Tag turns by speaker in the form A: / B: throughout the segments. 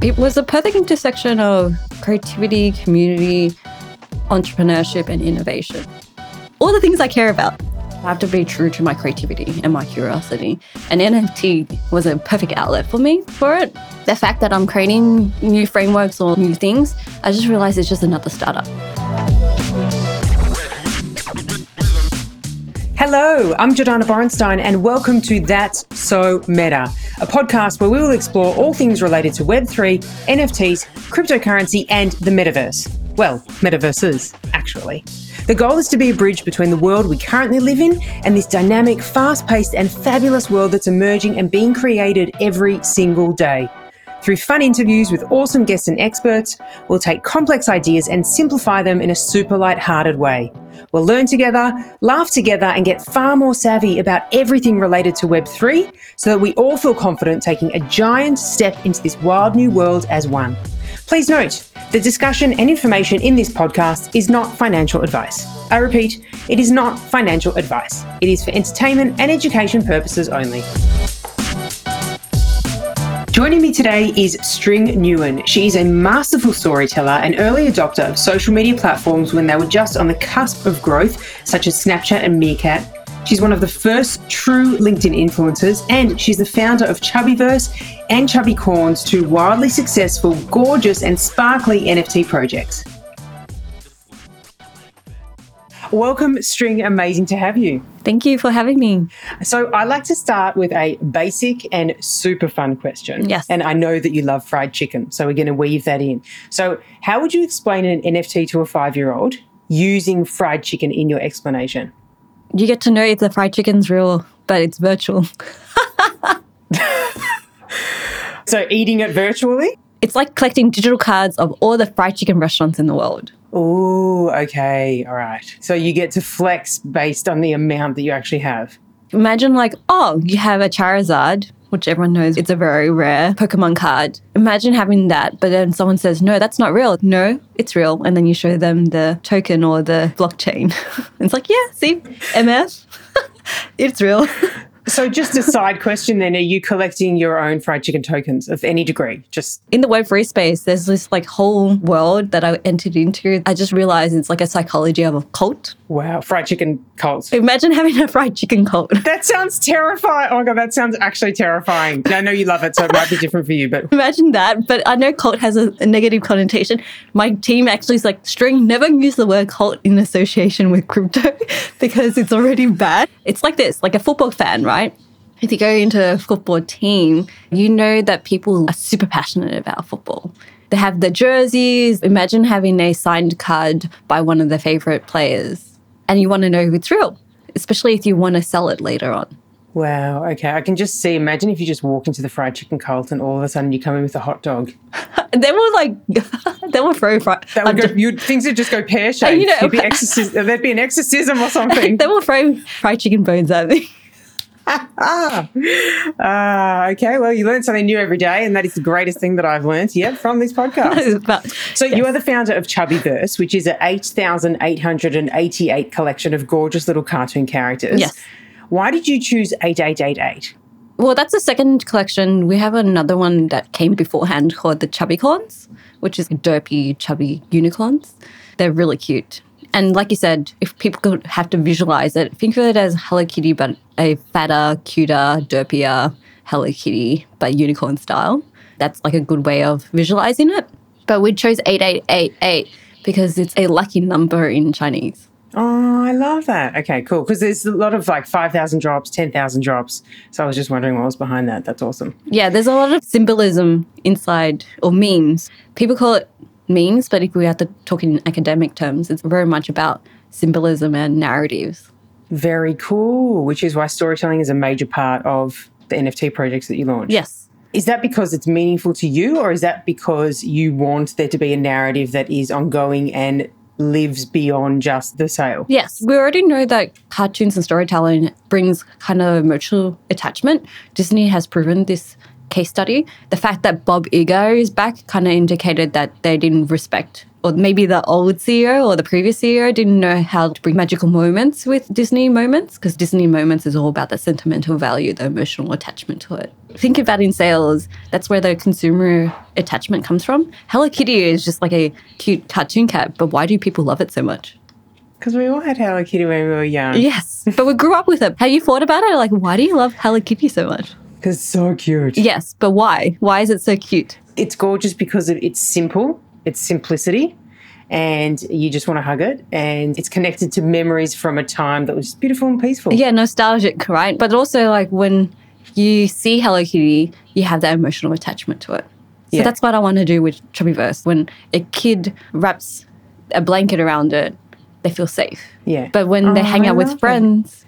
A: It was a perfect intersection of creativity, community, entrepreneurship, and innovation. All the things I care about. I have to be true to my creativity and my curiosity. And NFT was a perfect outlet for me for it. The fact that I'm creating new frameworks or new things, I just realized it's just another startup.
B: Hello, I'm Jordana Borenstein, and welcome to That's So Meta, a podcast where we will explore all things related to Web3, NFTs, cryptocurrency, and the metaverse. Well, metaverses, actually. The goal is to be a bridge between the world we currently live in and this dynamic, fast paced, and fabulous world that's emerging and being created every single day. Through fun interviews with awesome guests and experts, we'll take complex ideas and simplify them in a super light-hearted way. We'll learn together, laugh together, and get far more savvy about everything related to Web3 so that we all feel confident taking a giant step into this wild new world as one. Please note, the discussion and information in this podcast is not financial advice. I repeat, it is not financial advice. It is for entertainment and education purposes only. Joining me today is String Nguyen. She is a masterful storyteller and early adopter of social media platforms when they were just on the cusp of growth, such as Snapchat and Meerkat. She's one of the first true LinkedIn influencers, and she's the founder of Chubbiverse and Chubbicorns, two wildly successful, gorgeous, and sparkly NFT projects. Welcome, String. Amazing to have you.
A: Thank you for having me.
B: So, I like to start with a basic and super fun question.
A: Yes.
B: And I know that you love fried chicken, so we're going to weave that in. So, how would you explain an NFT to a five year old using fried chicken in your explanation?
A: You get to know if the fried chicken's real, but it's virtual.
B: So, eating it virtually?
A: It's like collecting digital cards of all the fried chicken restaurants in the world.
B: Oh, okay. All right. So, you get to flex based on the amount that you actually have.
A: Imagine, like, oh, you have a Charizard, which everyone knows it's a very rare Pokemon card. Imagine having that, but then someone says, no, that's not real. No, it's real. And then you show them the token or the blockchain. it's like, yeah, see, MF, it's real.
B: So, just a side question then are you collecting your own fried chicken tokens of any degree? Just
A: In the Web3 space, there's this like whole world that I entered into. I just realized it's like a psychology of a cult.
B: Wow, fried chicken cult.
A: Imagine having a fried chicken cult.
B: That sounds terrifying. Oh my god, that sounds actually terrifying. I know you love it, so it might be different for you, but
A: Imagine that. But I know cult has a, a negative connotation. My team actually is like, string, never use the word cult in association with crypto because it's already bad. It's like this, like a football fan, right? If you go into a football team, you know that people are super passionate about football. They have the jerseys. Imagine having a signed card by one of their favorite players and you want to know if it's real, especially if you want to sell it later on.
B: wow, okay. I can just see. Imagine if you just walk into the fried chicken cult and all of a sudden you come in with a hot dog.
A: They will like, they will throw fri-
B: That would go. You'd, things would just go pear shaped.
A: you know-
B: You'd be there'd be an exorcism or something.
A: they will throw fried chicken bones at me.
B: Ah, Ah, okay. Well, you learn something new every day, and that is the greatest thing that I've learned yet from this podcast.
A: but
B: So you are the founder of Chubbiverse, which is an 8,888 collection of gorgeous little cartoon characters.
A: Yes.
B: Why did you choose 8888?
A: well, that's the second collection. We have another one that came beforehand called the Chubbicorns, which is derpy, chubby unicorns. They're really cute. And like you said, if people could have to visualize it, think of it as Hello Kitty, but a fatter, cuter, derpier Hello Kitty, but unicorn style. That's like a good way of visualizing it. But we chose 8888 because it's a lucky number in Chinese.
B: Oh, I love that. Okay, cool. Because there's a lot of like 5,000 drops, 10,000 drops. So I was just wondering what was behind that. That's awesome.
A: Yeah, there's a lot of symbolism inside or memes. People call it memes, but if we have to talk in academic terms, it's very much about symbolism and narratives.
B: Very cool. Which is why storytelling is a major part of the NFT projects that you launch.
A: Yes.
B: Is that because it's meaningful to you, or is that because you want there to be a narrative that is ongoing and lives beyond just the sale?
A: Yes. We already know that cartoons and storytelling brings kind of emotional attachment. Disney has proven this case study. The fact that Bob Iger is back kind of indicated that they didn't respect, or maybe the old CEO or the previous CEO didn't know how to bring magical moments with Disney moments, because Disney moments is all about the sentimental value, the emotional attachment to it. Think about in sales, that's where the consumer attachment comes from. Hello Kitty is just like a cute cartoon cat, but why do people love it so much?
B: Because we all had Hello Kitty when we were young.
A: Yes, but we grew up with it. Have you thought about it? Like, why do you love Hello Kitty so much?
B: Because it's so cute.
A: Yes, but why? Why is it so cute?
B: It's gorgeous because of its simple, its simplicity, and you just want to hug it. And it's connected to memories from a time that was beautiful and peaceful.
A: Yeah, nostalgic, right? But also, like, when you see Hello Kitty, you have that emotional attachment to it. So
B: Yeah.
A: that's what I want to do with Chubbiverse. When a kid wraps a blanket around it, they feel safe.
B: Yeah.
A: But when they
B: Oh,
A: hang
B: I
A: out with friends,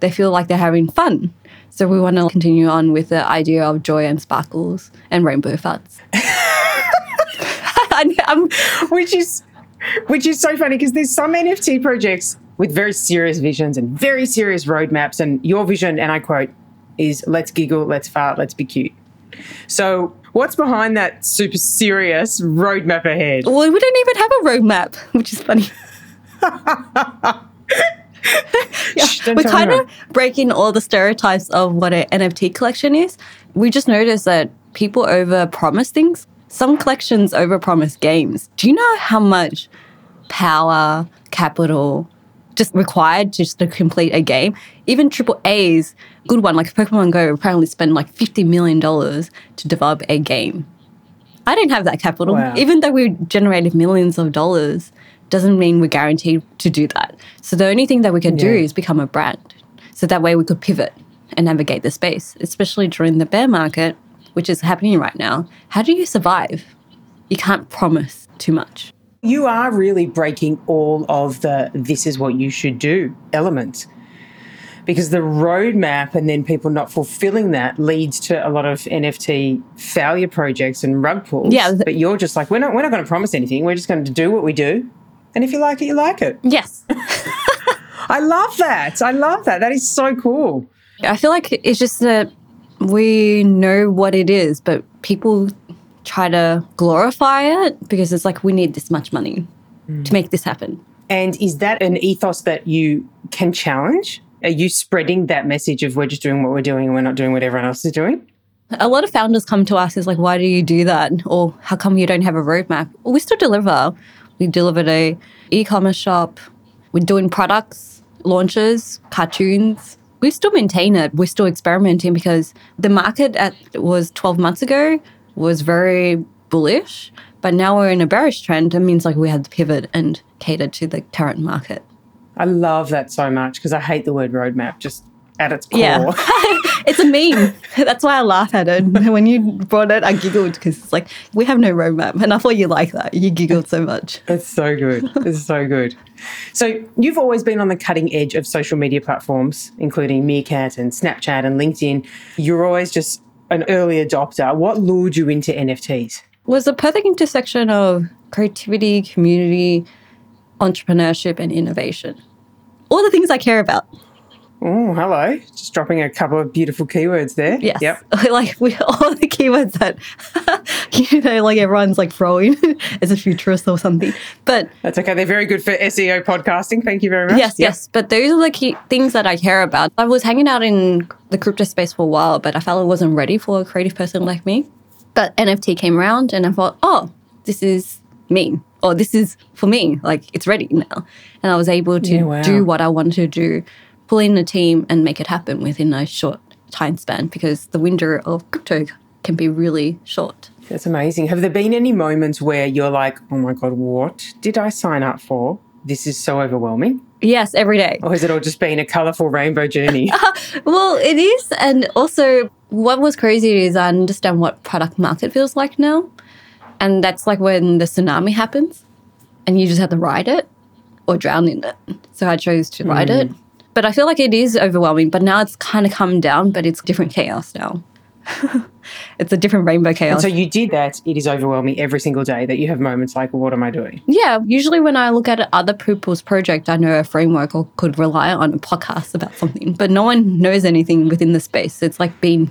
A: they feel like they're having fun. So we want to continue on with the idea of joy and sparkles and rainbow farts.
B: Which is which is so funny because there's some NFT projects with very serious visions and very serious roadmaps, and your vision, and I quote, is let's giggle, let's fart, let's be cute. So, what's behind that super serious roadmap ahead?
A: well, we don't even have a roadmap, which is funny. Yeah,
B: Shh,
A: we're kind of breaking all the stereotypes of what an NFT collection is. We just noticed that people over promise things. Some collections over promise games. Do you know how much power, capital, just required just to complete a game? Even triple A's, good one like Pokemon Go, apparently spend like fifty million dollars to develop a game. I didn't have that capital.
B: Wow.
A: Even though we generated millions of dollars, doesn't mean we're guaranteed to do that. So the only thing that we can do is become a brand. So that way we could pivot and navigate the space, especially during the bear market, which is happening right now. How do you survive? You can't promise too much.
B: You are really breaking all of the this is what you should do elements. Because the roadmap and then people not fulfilling that leads to a lot of NFT failure projects and rug pulls.
A: Yeah.
B: But you're just like, we're not, we're not going to promise anything. We're just going to do what we do. And if you like it, you like it.
A: Yes.
B: I love that. I love that. That is so cool.
A: I feel like it's just that we know what it is, but people try to glorify it because it's like we need this much money to mm. make this happen.
B: And is that an ethos that you can challenge? Are you spreading that message of we're just doing what we're doing and we're not doing what everyone else is doing?
A: A lot of founders come to us is like, why do you do that? Or how come you don't have a roadmap? Well, we still deliver. We delivered a e-commerce shop. We're doing products, launches, cartoons. We still maintain it. We're still experimenting because the market at was 12 months ago was very bullish, but now we're in a bearish trend. It means like we had to pivot and cater to the current market.
B: I love that so much because I hate the word roadmap just at its core.
A: Yeah. it's a meme. That's why I laugh at it. When you brought it, I giggled because it's like, we have no roadmap. And I thought you like that. You giggled so much.
B: It's so good. It's so good. So you've always been on the cutting edge of social media platforms, including Meerkat and Snapchat and LinkedIn. You're always just an early adopter. What lured you into NFTs?
A: Was a perfect intersection of creativity, community, entrepreneurship, and innovation. All the things I care about.
B: Oh, hello. Just dropping a couple of beautiful keywords there.
A: Yes.
B: Yep.
A: like we all the keywords that you know, like everyone's like throwing as a futurist or something. But
B: That's okay. They're very good for SEO podcasting. Thank you very much.
A: Yes,
B: Yep.
A: yes. But those are the key things that I care about. I was hanging out in the crypto space for a while, but I felt I wasn't ready for a creative person like me. But NFT came around and I thought, oh, this is me. Or this is for me. Like it's ready now. And I was able to
B: Yeah, wow.
A: do what I wanted to do, pull in a team and make it happen within a short time span because the window of crypto can be really short.
B: That's amazing. Have there been any moments where you're like, oh my God, what did I sign up for? This is so overwhelming.
A: Yes, every day.
B: Or has it all just been a colourful rainbow journey?
A: Well, it is. And also, what was crazy is I understand what product market feels like now. And that's like when the tsunami happens and you just have to ride it or drown in it. So I chose to ride mm. it. But I feel like it is overwhelming. But now it's kind of come down, but it's different chaos now. it's a different rainbow
B: and
A: chaos.
B: so you did that. It is overwhelming every single day that you have moments like, what am I doing?
A: yeah, usually when I look at other people's project, I know a framework or could rely on a podcast about something, but no one knows anything within the space. It's like being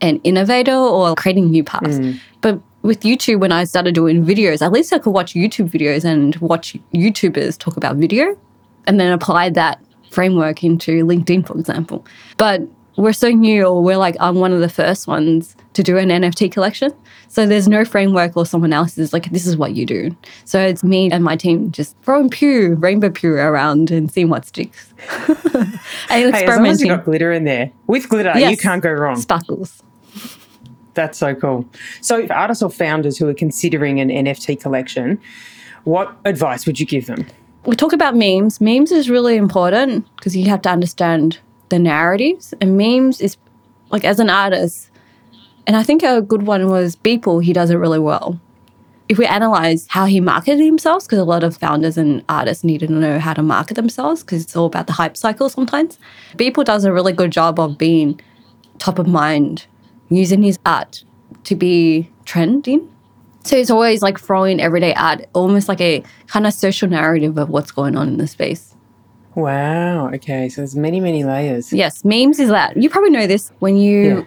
A: an innovator or creating new paths. Mm. But with YouTube, when I started doing videos, at least I could watch YouTube videos and watch YouTubers talk about video and then apply that framework into LinkedIn, for example. But we're so new, or we're like, I'm one of the first ones to do an NFT collection. So there's no framework or someone else is like, this is what you do. So it's me and my team just throwing pew, rainbow pew around and seeing what sticks. and
B: Hey, as long as
A: experimenting.
B: you got glitter in there, with glitter, you can't go wrong.
A: Sparkles.
B: That's so cool. So, artists or founders who are considering an NFT collection, what advice would you give them?
A: We talk about memes. Memes is really important because you have to understand the narratives. And memes is like as an artist, and I think a good one was Beeple. He does it really well. If we analyze how he marketed himself, because a lot of founders and artists need to know how to market themselves, because it's all about the hype cycle sometimes. Beeple does a really good job of being top of mind, using his art to be trending. So it's always like throwing everyday art, almost like a kind of social narrative of what's going on in the space.
B: Wow. Okay. So, there's many, many layers.
A: Yes, memes is that. You probably know this when you
B: Yeah.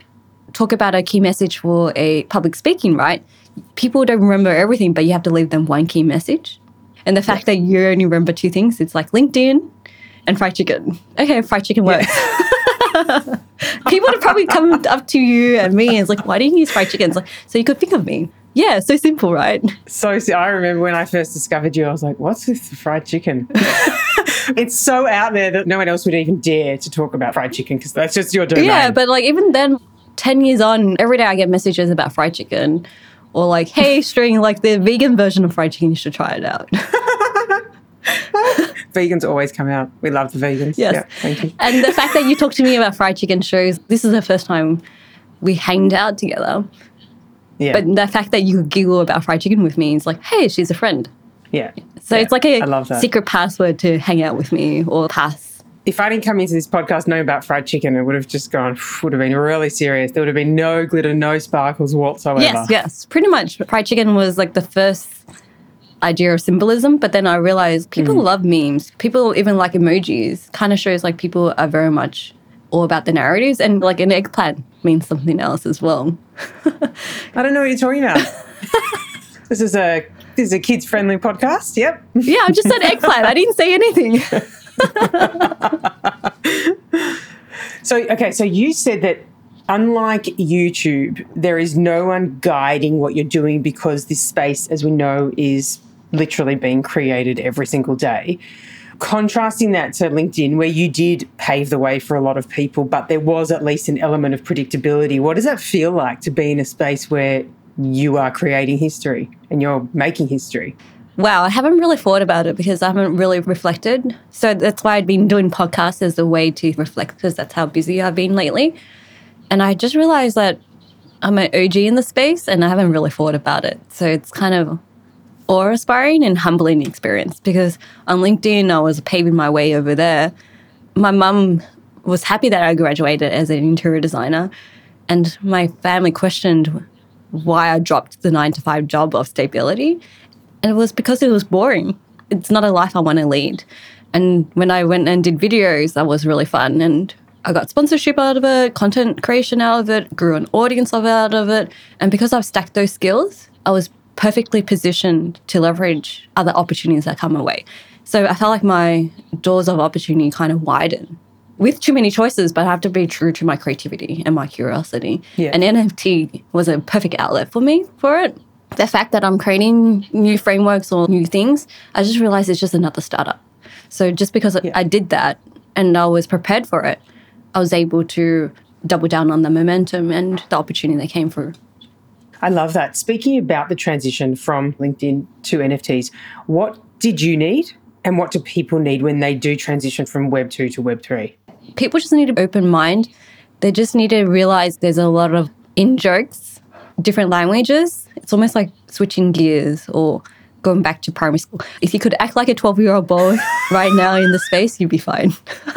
A: talk about a key message for a public speaking, right? People don't remember everything, but you have to leave them one key message. And the fact that you only remember two things, it's like LinkedIn and fried chicken. Okay, fried chicken works. People would probably come up to you and me and it's like, why do you use fried chicken? It's like, so you could think of me. Yeah, so simple, right?
B: So, so I remember when I first discovered you, I was like, what's with the fried chicken? it's so out there that no one else would even dare to talk about fried chicken because that's just your domain.
A: Yeah, but like even then, 10 years on, every day I get messages about fried chicken or like, hey, string, like the vegan version of fried chicken, you should try it out.
B: vegans always come out. We love the vegans.
A: Yes.
B: Yeah, thank you.
A: and the fact that you talk to me about fried chicken shows this is the first time we hanged out together.
B: Yeah.
A: But the fact that you giggle about fried chicken with me is like, hey, she's a friend.
B: yeah.
A: So
B: Yeah,
A: it's like a secret password to hang out with me or pass.
B: if I didn't come into this podcast knowing about fried chicken, it would have just gone, would have been really serious. There would have been no glitter, no sparkles whatsoever.
A: Yes, yes, pretty much. Fried chicken was like the first idea of symbolism, but then I realized people
B: Mm.
A: love memes. People even like emojis. Kind of shows like people are very much all about the narratives, and like an eggplant means something else as well.
B: I don't know what you're talking about. this is a this is a kids friendly podcast. Yep.
A: Yeah, I just said eggplant. I didn't say anything.
B: So okay, so you said that unlike YouTube, there is no one guiding what you're doing because this space, as we know, is literally being created every single day. Contrasting that to LinkedIn, where you did pave the way for a lot of people, but there was at least an element of predictability. What does that feel like to be in a space where you are creating history and you're making history?
A: Wow, I haven't really thought about it because I haven't really reflected. So that's why I've been doing podcasts as a way to reflect because that's how busy I've been lately. And I just realized that I'm an OG in the space and I haven't really thought about it. So it's kind of awe inspiring and humbling experience because on LinkedIn, I was paving my way over there. My mum was happy that I graduated as an interior designer. And my family questioned why I dropped the nine to five job of stability. And it was because it was boring. It's not a life I want to lead. And when I went and did videos, that was really fun. And I got sponsorship out of it, content creation out of it, grew an audience out of it. And because I've stacked those skills, I was perfectly positioned to leverage other opportunities that come my way. So I felt like my doors of opportunity kind of widen with too many choices, but I have to be true to my creativity and my curiosity.
B: Yeah.
A: And NFT was a perfect outlet for me for it. The fact that I'm creating new frameworks or new things, I just realized it's just another startup. So just because I did that and I was prepared for it, I was able to double down on the momentum and the opportunity that came through.
B: I love that. Speaking about the transition from LinkedIn to NFTs, what did you need and what do people need when they do transition from Web 2 to Web 3?
A: people just need an open mind. They just need to realize there's a lot of in jokes, different languages. It's almost like switching gears or going back to primary school. If you could act like a 12 year old boy right now in the space, you'd be fine.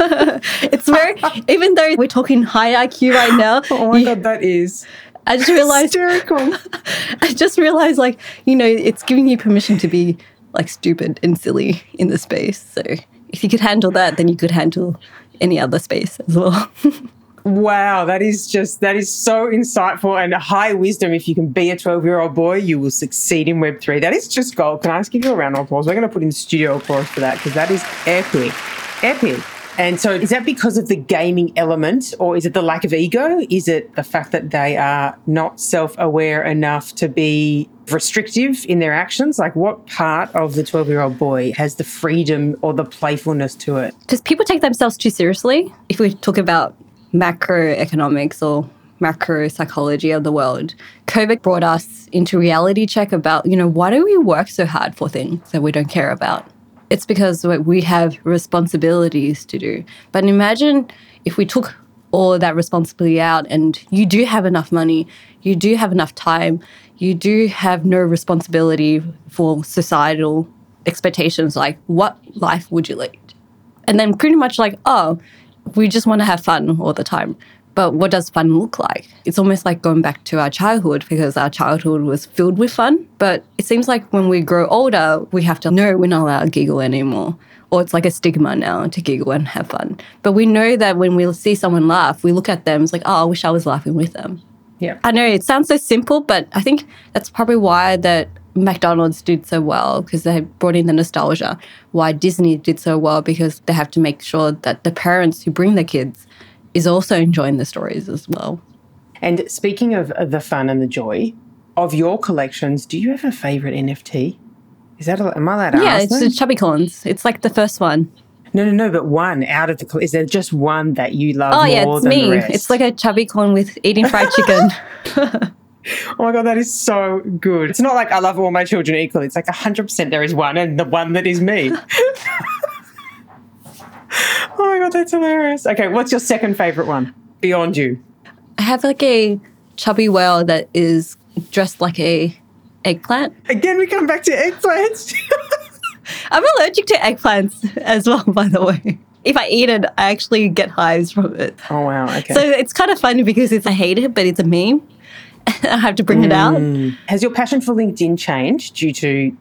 A: it's very, even though we're talking high IQ right now,
B: Oh my
A: you-
B: God, that is
A: I just realized,
B: hysterical.
A: I just realized like, you know, it's giving you permission to be like stupid and silly in the space. So if you could handle that, then you could handle any other space as well.
B: Wow, that is just that is so insightful and high wisdom. If you can be a 12 year old boy, you will succeed in Web three. That is just gold. Can I just give you a round of applause? We're going to put in studio applause for that because that is epic, epic. And so, is that because of the gaming element, or is it the lack of ego? Is it the fact that they are not self aware enough to be restrictive in their actions? Like, what part of the 12 year old boy has the freedom or the playfulness to it?
A: Because people take themselves too seriously. If we talk about macroeconomics or macro psychology of the world, COVID brought us into reality check about, you know, why do we work so hard for things that we don't care about? It's because we have responsibilities to do. But imagine if we took all that responsibility out and you do have enough money, you do have enough time, you do have no responsibility for societal expectations like what life would you lead? And then pretty much like, oh, we just want to have fun all the time. But what does fun look like? It's almost like going back to our childhood because our childhood was filled with fun. But it seems like when we grow older, we have to know we're not allowed to giggle anymore. Or it's like a stigma now to giggle and have fun. But we know that when we see someone laugh, we look at them, it's like, oh, I wish I was laughing with them.
B: Yeah.
A: I know it sounds so simple, but I think that's probably why that McDonald's did so well because they brought in the nostalgia. Why Disney did so well because they have to make sure that the parents who bring their kids is also enjoying the stories as well.
B: And speaking of the fun and the joy of your collections, do you have a favorite NFT? Is that a, am I allowed to
A: yeah,
B: ask?
A: it's
B: them?
A: the Chubbicorns. It's like the first one.
B: no, no, no. But one out of the is there just one that you love
A: Oh
B: more
A: yeah, it's
B: than
A: me.
B: the rest?
A: It's like a Chubbicorn with eating fried chicken.
B: oh my god, that is so good. It's not like I love all my children equally. It's like hundred percent there is one, and the one that is me. oh my god, that's hilarious. Okay, what's your second favorite one? Beyond you.
A: I have like a chubby whale that is dressed like a eggplant.
B: Again, we come back to eggplants.
A: I'm allergic to eggplants as well, by the way. If I eat it, I actually get hives from it.
B: oh wow. Okay.
A: So it's kind of funny because it's I hate it, but it's a meme. I have to bring it mm. out.
B: Has your passion for LinkedIn changed due to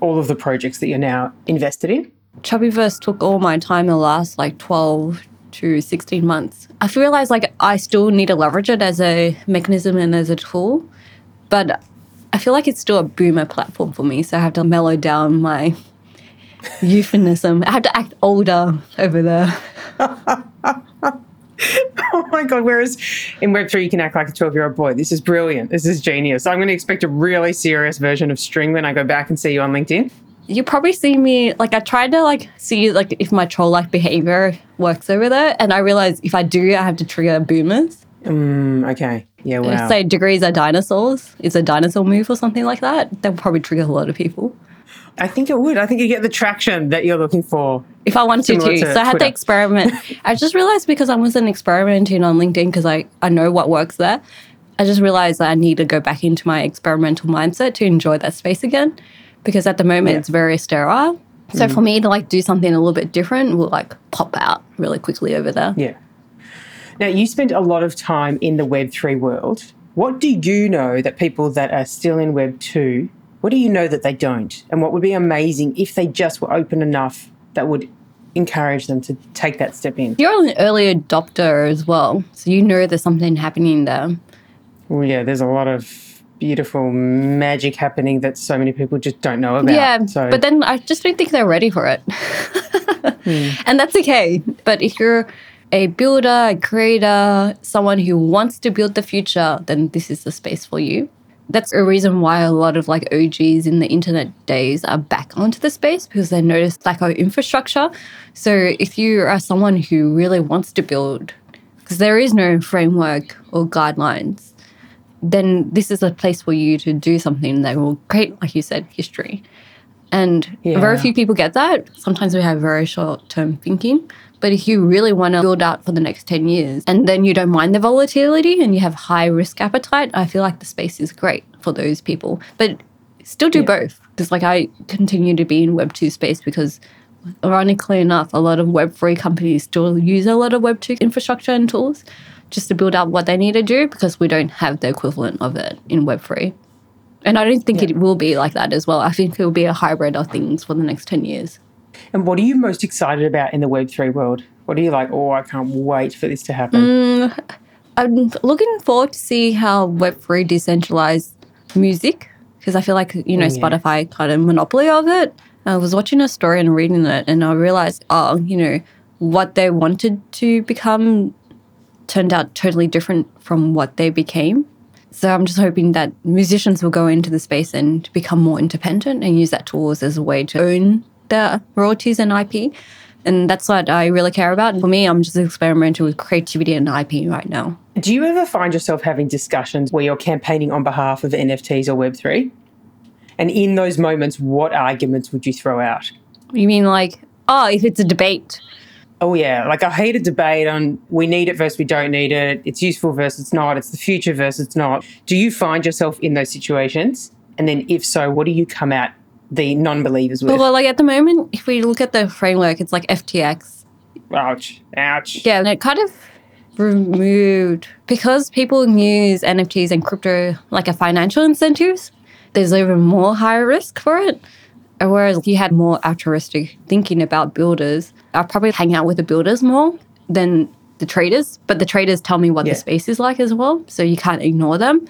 B: all of the projects that you're now invested in?
A: Chubbiverse took all my time in the last like 12 to 16 months. I feel realized like I still need to leverage it as a mechanism and as a tool, but I feel like it's still a boomer platform for me. So I have to mellow down my euphemism. I have to act older over there.
B: Oh my god! Whereas in Web three, you can act like a twelve-year-old boy. This is brilliant. This is genius. I'm going to expect a really serious version of String when I go back and see you on LinkedIn.
A: You probably see me like I tried to like see like if my troll like behavior works over there, and I realized if I do, I have to trigger boomers.
B: Mm, okay. Yeah. Wow.
A: Say degrees are dinosaurs. It's a dinosaur move or something like that. That will probably trigger a lot of people.
B: I think it would. I think you get the traction that you're looking for.
A: If I wanted to.
B: to
A: so I had to experiment. I just realized because I wasn't experimenting on LinkedIn because I, I know what works there. I just realized that I need to go back into my experimental mindset to enjoy that space again. Because at the moment
B: Yeah.
A: it's very sterile. So mm. for me to like do something a little bit different will like pop out really quickly over there.
B: Yeah. Now you spend a lot of time in the Web three world. What do you know that people that are still in Web two? What do you know that they don't? And what would be amazing if they just were open enough that would encourage them to take that step in?
A: You're an early adopter as well. So you know there's something happening there.
B: Well, yeah, there's a lot of beautiful magic happening that so many people just don't know about.
A: Yeah,
B: so
A: but then I just don't think they're ready for it. Hmm. And that's okay. But if you're a builder, a creator, someone who wants to build the future, then this is the space for you. That's a reason why a lot of like OGs in the internet days are back onto the space because they notice lack of infrastructure. So if you are someone who really wants to build, because there is no framework or guidelines, then this is a place for you to do something that will create, like you said, history. And very few people get that. Sometimes we have very short term thinking. But if you really want to build out for the next 10 years and then you don't mind the volatility and you have high risk appetite, I feel like the space is great for those people. But still do
B: Yeah.
A: both. Because like I continue to be in Web 2 space because ironically enough, a lot of Web 3 companies still use a lot of Web 2 infrastructure and tools just to build up what they need to do because we don't have the equivalent of it in Web 3. And I don't think it will be like that as well. I think it will be a hybrid of things for the next 10 years.
B: And what are you most excited about in the Web3 world? What are you like, oh, I can't wait for this to happen?
A: Mm, I'm looking forward to see how Web3 decentralized music, because I feel like, you know,
B: Oh, yeah.
A: Spotify kind of monopoly of it. I was watching a story and reading it, and I realized, oh, you know, what they wanted to become turned out totally different from what they became. So I'm just hoping that musicians will go into the space and become more independent and use that tools as a way to own their royalties and IP. And that's what I really care about. For me, I'm just experimenting with creativity and IP right now.
B: Do you ever find yourself having discussions where you're campaigning on behalf of NFTs or Web3? And in those moments, what arguments would you throw out?
A: You mean like, oh, if it's a debate,
B: Oh, yeah. Like I hate a debate on we need it versus we don't need it. It's useful versus it's not. It's the future versus it's not. Do you find yourself in those situations? And then if so, what do you come at the non believers with?
A: well, like at the moment, if we look at the framework, it's like FTX.
B: ouch. Ouch.
A: Yeah, and it kind of removed because people use NFTs and crypto like a financial incentives. There's even more higher risk for it. Whereas if you had more altruistic thinking about builders, I'd probably hang out with the builders more than the traders. But the traders tell me what
B: Yeah.
A: the space is like as well, so you can't ignore them.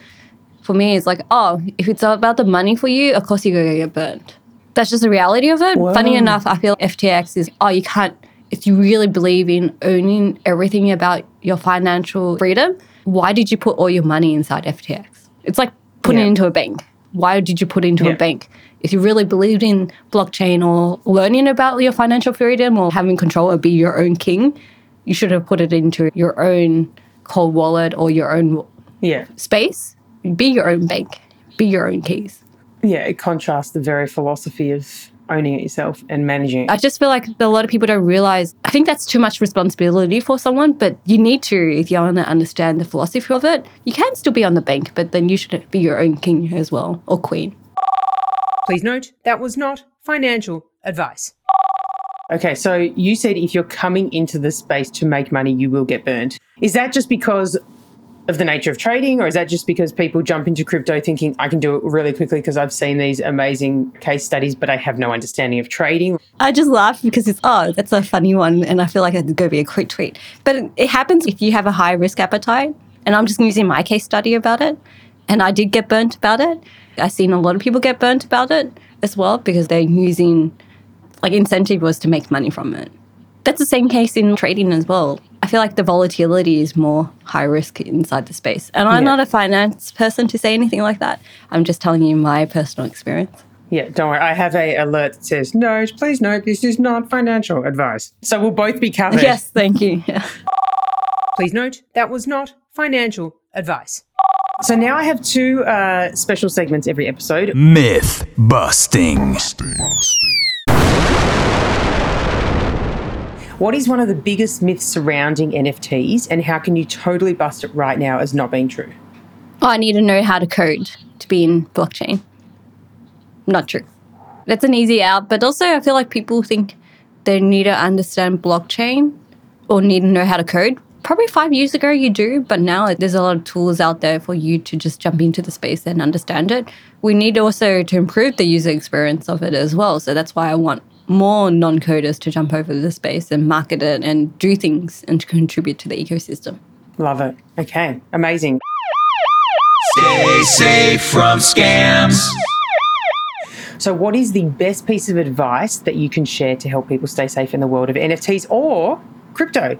A: For me, it's like, oh, if it's about the money for you, of course you're gonna get burned. That's just the reality of it. Funny enough, I feel FTX is, oh, you can't, if you really believe in owning everything about your financial freedom, why did you put all your money inside FTX? It's like putting
B: Yeah.
A: it into a bank. Why did you put it into
B: Yeah.
A: a bank? If you really believed in blockchain or learning about your financial freedom or having control or be your own king, you should have put it into your own cold wallet or your own
B: Yeah.
A: space. Be your own bank. Be your own keys.
B: Yeah. It contrasts the very philosophy of owning it yourself and managing it.
A: I just feel like a lot of people don't realize. I think that's too much responsibility for someone, but you need to if you want to understand the philosophy of it. You can still be on the bank, but then you should be your own king as well or queen.
B: Please note that was not financial advice. Okay, so you said if you're coming into the space to make money, you will get burned. Is that just because of the nature of trading, or is that just because people jump into crypto thinking I can do it really quickly because I've seen these amazing case studies, but I have no understanding of trading?
A: I just laugh because it's, oh, that's a funny one. And I feel like it'd go be a quick tweet. But it, it happens if you have a high risk appetite. And I'm just using my case study about it. And I did get burnt about it. I've seen a lot of people get burnt about it as well because they're using, like, incentive was to make money from it. That's the same case in trading as well. I feel like the volatility is more high risk inside the space. And I'm
B: Yeah.
A: not a finance person to say anything like that. I'm just telling you my personal experience.
B: Yeah, don't worry. I have a alert that says, no, please note this is not financial advice. So we'll both be covered.
A: Yes, thank you. Yeah.
B: Please note that was not financial advice. So now I have two uh, special segments every episode.
C: Myth busting.
B: What is one of the biggest myths surrounding NFTs, and how can you totally bust it right now as not being true?
A: Oh, I need to know how to code to be in blockchain. Not true. That's an easy out, but also I feel like people think they need to understand blockchain or need to know how to code. Probably five years ago you do, but now there's a lot of tools out there for you to just jump into the space and understand it. We need also to improve the user experience of it as well. So that's why I want more non-coders to jump over the space and market it and do things and to contribute to the ecosystem.
B: Love it. Okay, amazing.
C: Stay safe from scams.
B: So, what is the best piece of advice that you can share to help people stay safe in the world of NFTs or crypto?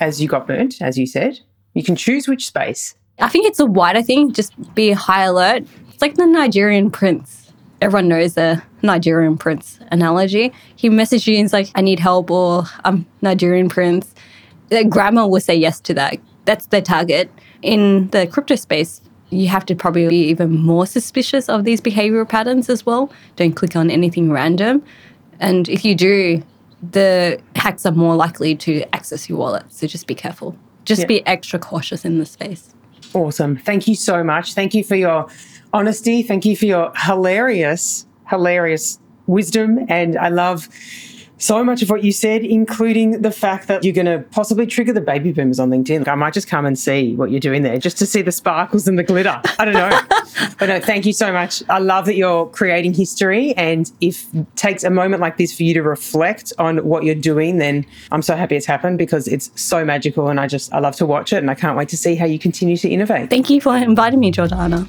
B: As you got burnt, as you said, you can choose which space.
A: I think it's a wider thing. Just be high alert. It's like the Nigerian prince. Everyone knows the Nigerian prince analogy. He messaged you and he's like, I need help or I'm Nigerian prince. The grammar will say yes to that. That's their target. In the crypto space, you have to probably be even more suspicious of these behavioral patterns as well. Don't click on anything random. And if you do, the hacks are more likely to access your wallet. So just be careful. Just
B: Yeah.
A: be extra cautious in the space.
B: Awesome. Thank you so much. Thank you for your honesty. Thank you for your hilarious, hilarious wisdom. And I love so much of what you said, including the fact that you're going to possibly trigger the baby boomers on LinkedIn. I might just come and see what you're doing there just to see the sparkles and the glitter. I don't know. But no, thank you so much. I love that you're creating history. And if it takes a moment like this for you to reflect on what you're doing, then I'm so happy it's happened because it's so magical. And I just, I love to watch it. And I can't wait to see how you continue to innovate.
A: Thank you for inviting me, Jordana.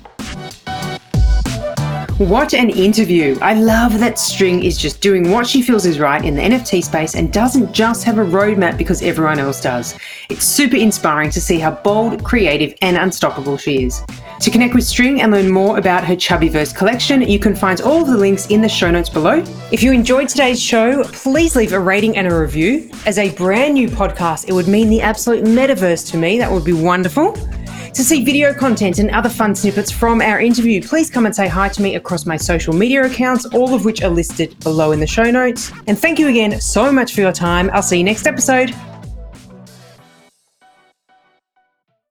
B: What an interview. I love that String is just doing what she feels is right in the NFT space and doesn't just have a roadmap because everyone else does. It's super inspiring to see how bold, creative, and unstoppable she is. To connect with String and learn more about her Chubbiverse collection, you can find all of the links in the show notes below. If you enjoyed today's show, please leave a rating and a review. As a brand new podcast, it would mean the absolute metaverse to me. That would be wonderful. To see video content and other fun snippets from our interview, please come and say hi to me across my social media accounts, all of which are listed below in the show notes. And thank you again so much for your time. I'll see you next episode.